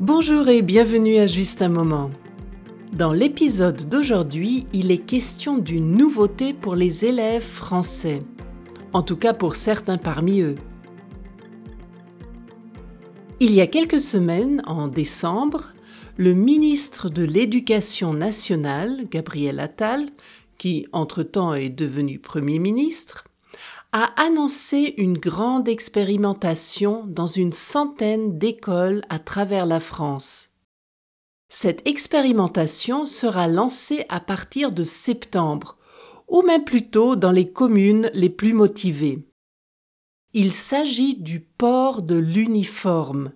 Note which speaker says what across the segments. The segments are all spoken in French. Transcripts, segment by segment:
Speaker 1: Bonjour et bienvenue à Juste un moment. Dans l'épisode d'aujourd'hui, il est question d'une nouveauté pour les élèves français, en tout cas pour certains parmi eux. Il y a quelques semaines, en décembre, le ministre de l'Éducation nationale, Gabriel Attal, qui entre-temps est devenu Premier ministre, a annoncé une grande expérimentation dans une centaine d'écoles à travers la France. Cette expérimentation sera lancée à partir de septembre, ou même plutôt dans les communes les plus motivées. Il s'agit du port de l'uniforme.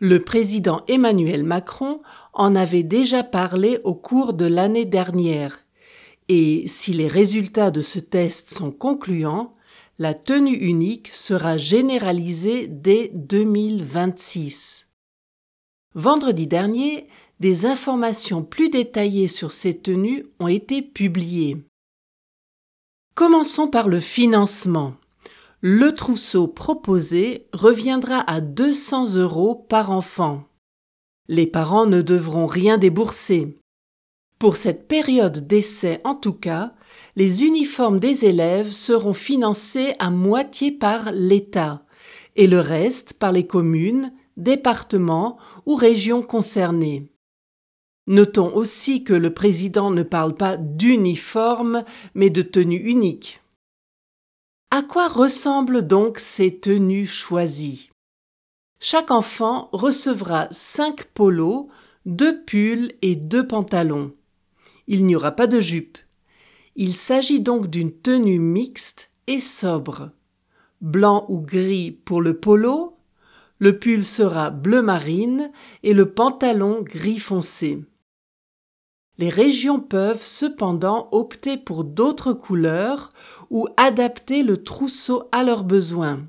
Speaker 1: Le président Emmanuel Macron en avait déjà parlé au cours de l'année dernière, et si les résultats de ce test sont concluants, la tenue unique sera généralisée dès 2026. Vendredi dernier, des informations plus détaillées sur ces tenues ont été publiées. Commençons par le financement. Le trousseau proposé reviendra à 200 euros par enfant. Les parents ne devront rien débourser. Pour cette période d'essai en tout cas, les uniformes des élèves seront financés à moitié par l'État et le reste par les communes, départements ou régions concernées. Notons aussi que le président ne parle pas d'uniforme, mais de tenue unique. À quoi ressemblent donc ces tenues choisies? Chaque enfant recevra cinq polos, deux pulls et deux pantalons. Il n'y aura pas de jupe. Il s'agit donc d'une tenue mixte et sobre. Blanc ou gris pour le polo, le pull sera bleu marine et le pantalon gris foncé. Les régions peuvent cependant opter pour d'autres couleurs ou adapter le trousseau à leurs besoins.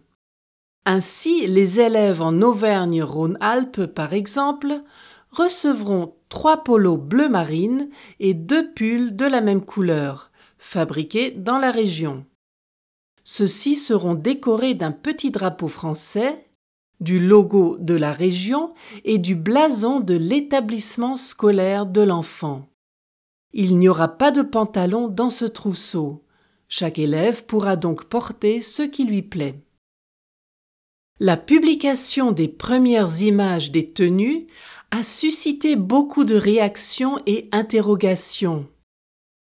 Speaker 1: Ainsi, les élèves en Auvergne-Rhône-Alpes, par exemple, recevront trois polos bleu marine et deux pulls de la même couleur fabriqués dans la région. Ceux-ci seront décorés d'un petit drapeau français, du logo de la région et du blason de l'établissement scolaire de l'enfant. Il n'y aura pas de pantalon dans ce trousseau. Chaque élève pourra donc porter ce qui lui plaît. La publication des premières images des tenues a suscité beaucoup de réactions et interrogations.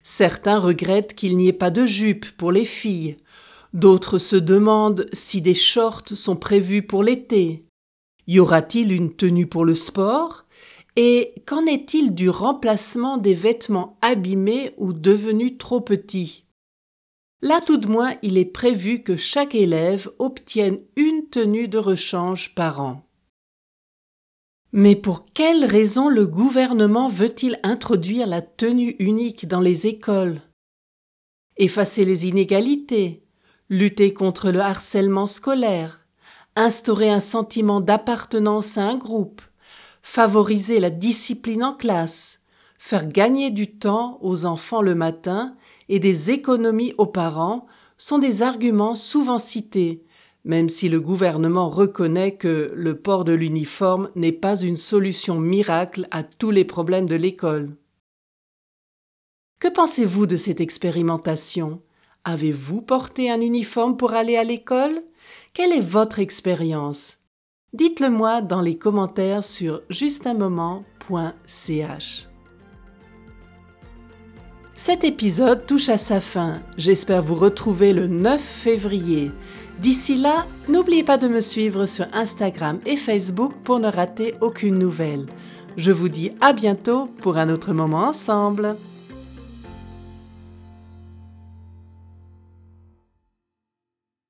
Speaker 1: Certains regrettent qu'il n'y ait pas de jupe pour les filles. D'autres se demandent si des shorts sont prévus pour l'été. Y aura-t-il une tenue pour le sport? Et qu'en est-il du remplacement des vêtements abîmés ou devenus trop petits? Là tout de moins, il est prévu que chaque élève obtienne une tenue de rechange par an. Mais pour quelle raison le gouvernement veut-il introduire la tenue unique dans les écoles? Effacer les inégalités, lutter contre le harcèlement scolaire, instaurer un sentiment d'appartenance à un groupe, favoriser la discipline en classe, faire gagner du temps aux enfants le matin et des économies aux parents sont des arguments souvent cités même si le gouvernement reconnaît que le port de l'uniforme n'est pas une solution miracle à tous les problèmes de l'école. Que pensez-vous de cette expérimentation? Avez-vous porté un uniforme pour aller à l'école? Quelle est votre expérience? Dites-le moi dans les commentaires sur justunmoment.ch. Cet épisode touche à sa fin. J'espère vous retrouver le 9 février. D'ici là, n'oubliez pas de me suivre sur Instagram et Facebook pour ne rater aucune nouvelle. Je vous dis à bientôt pour un autre moment ensemble.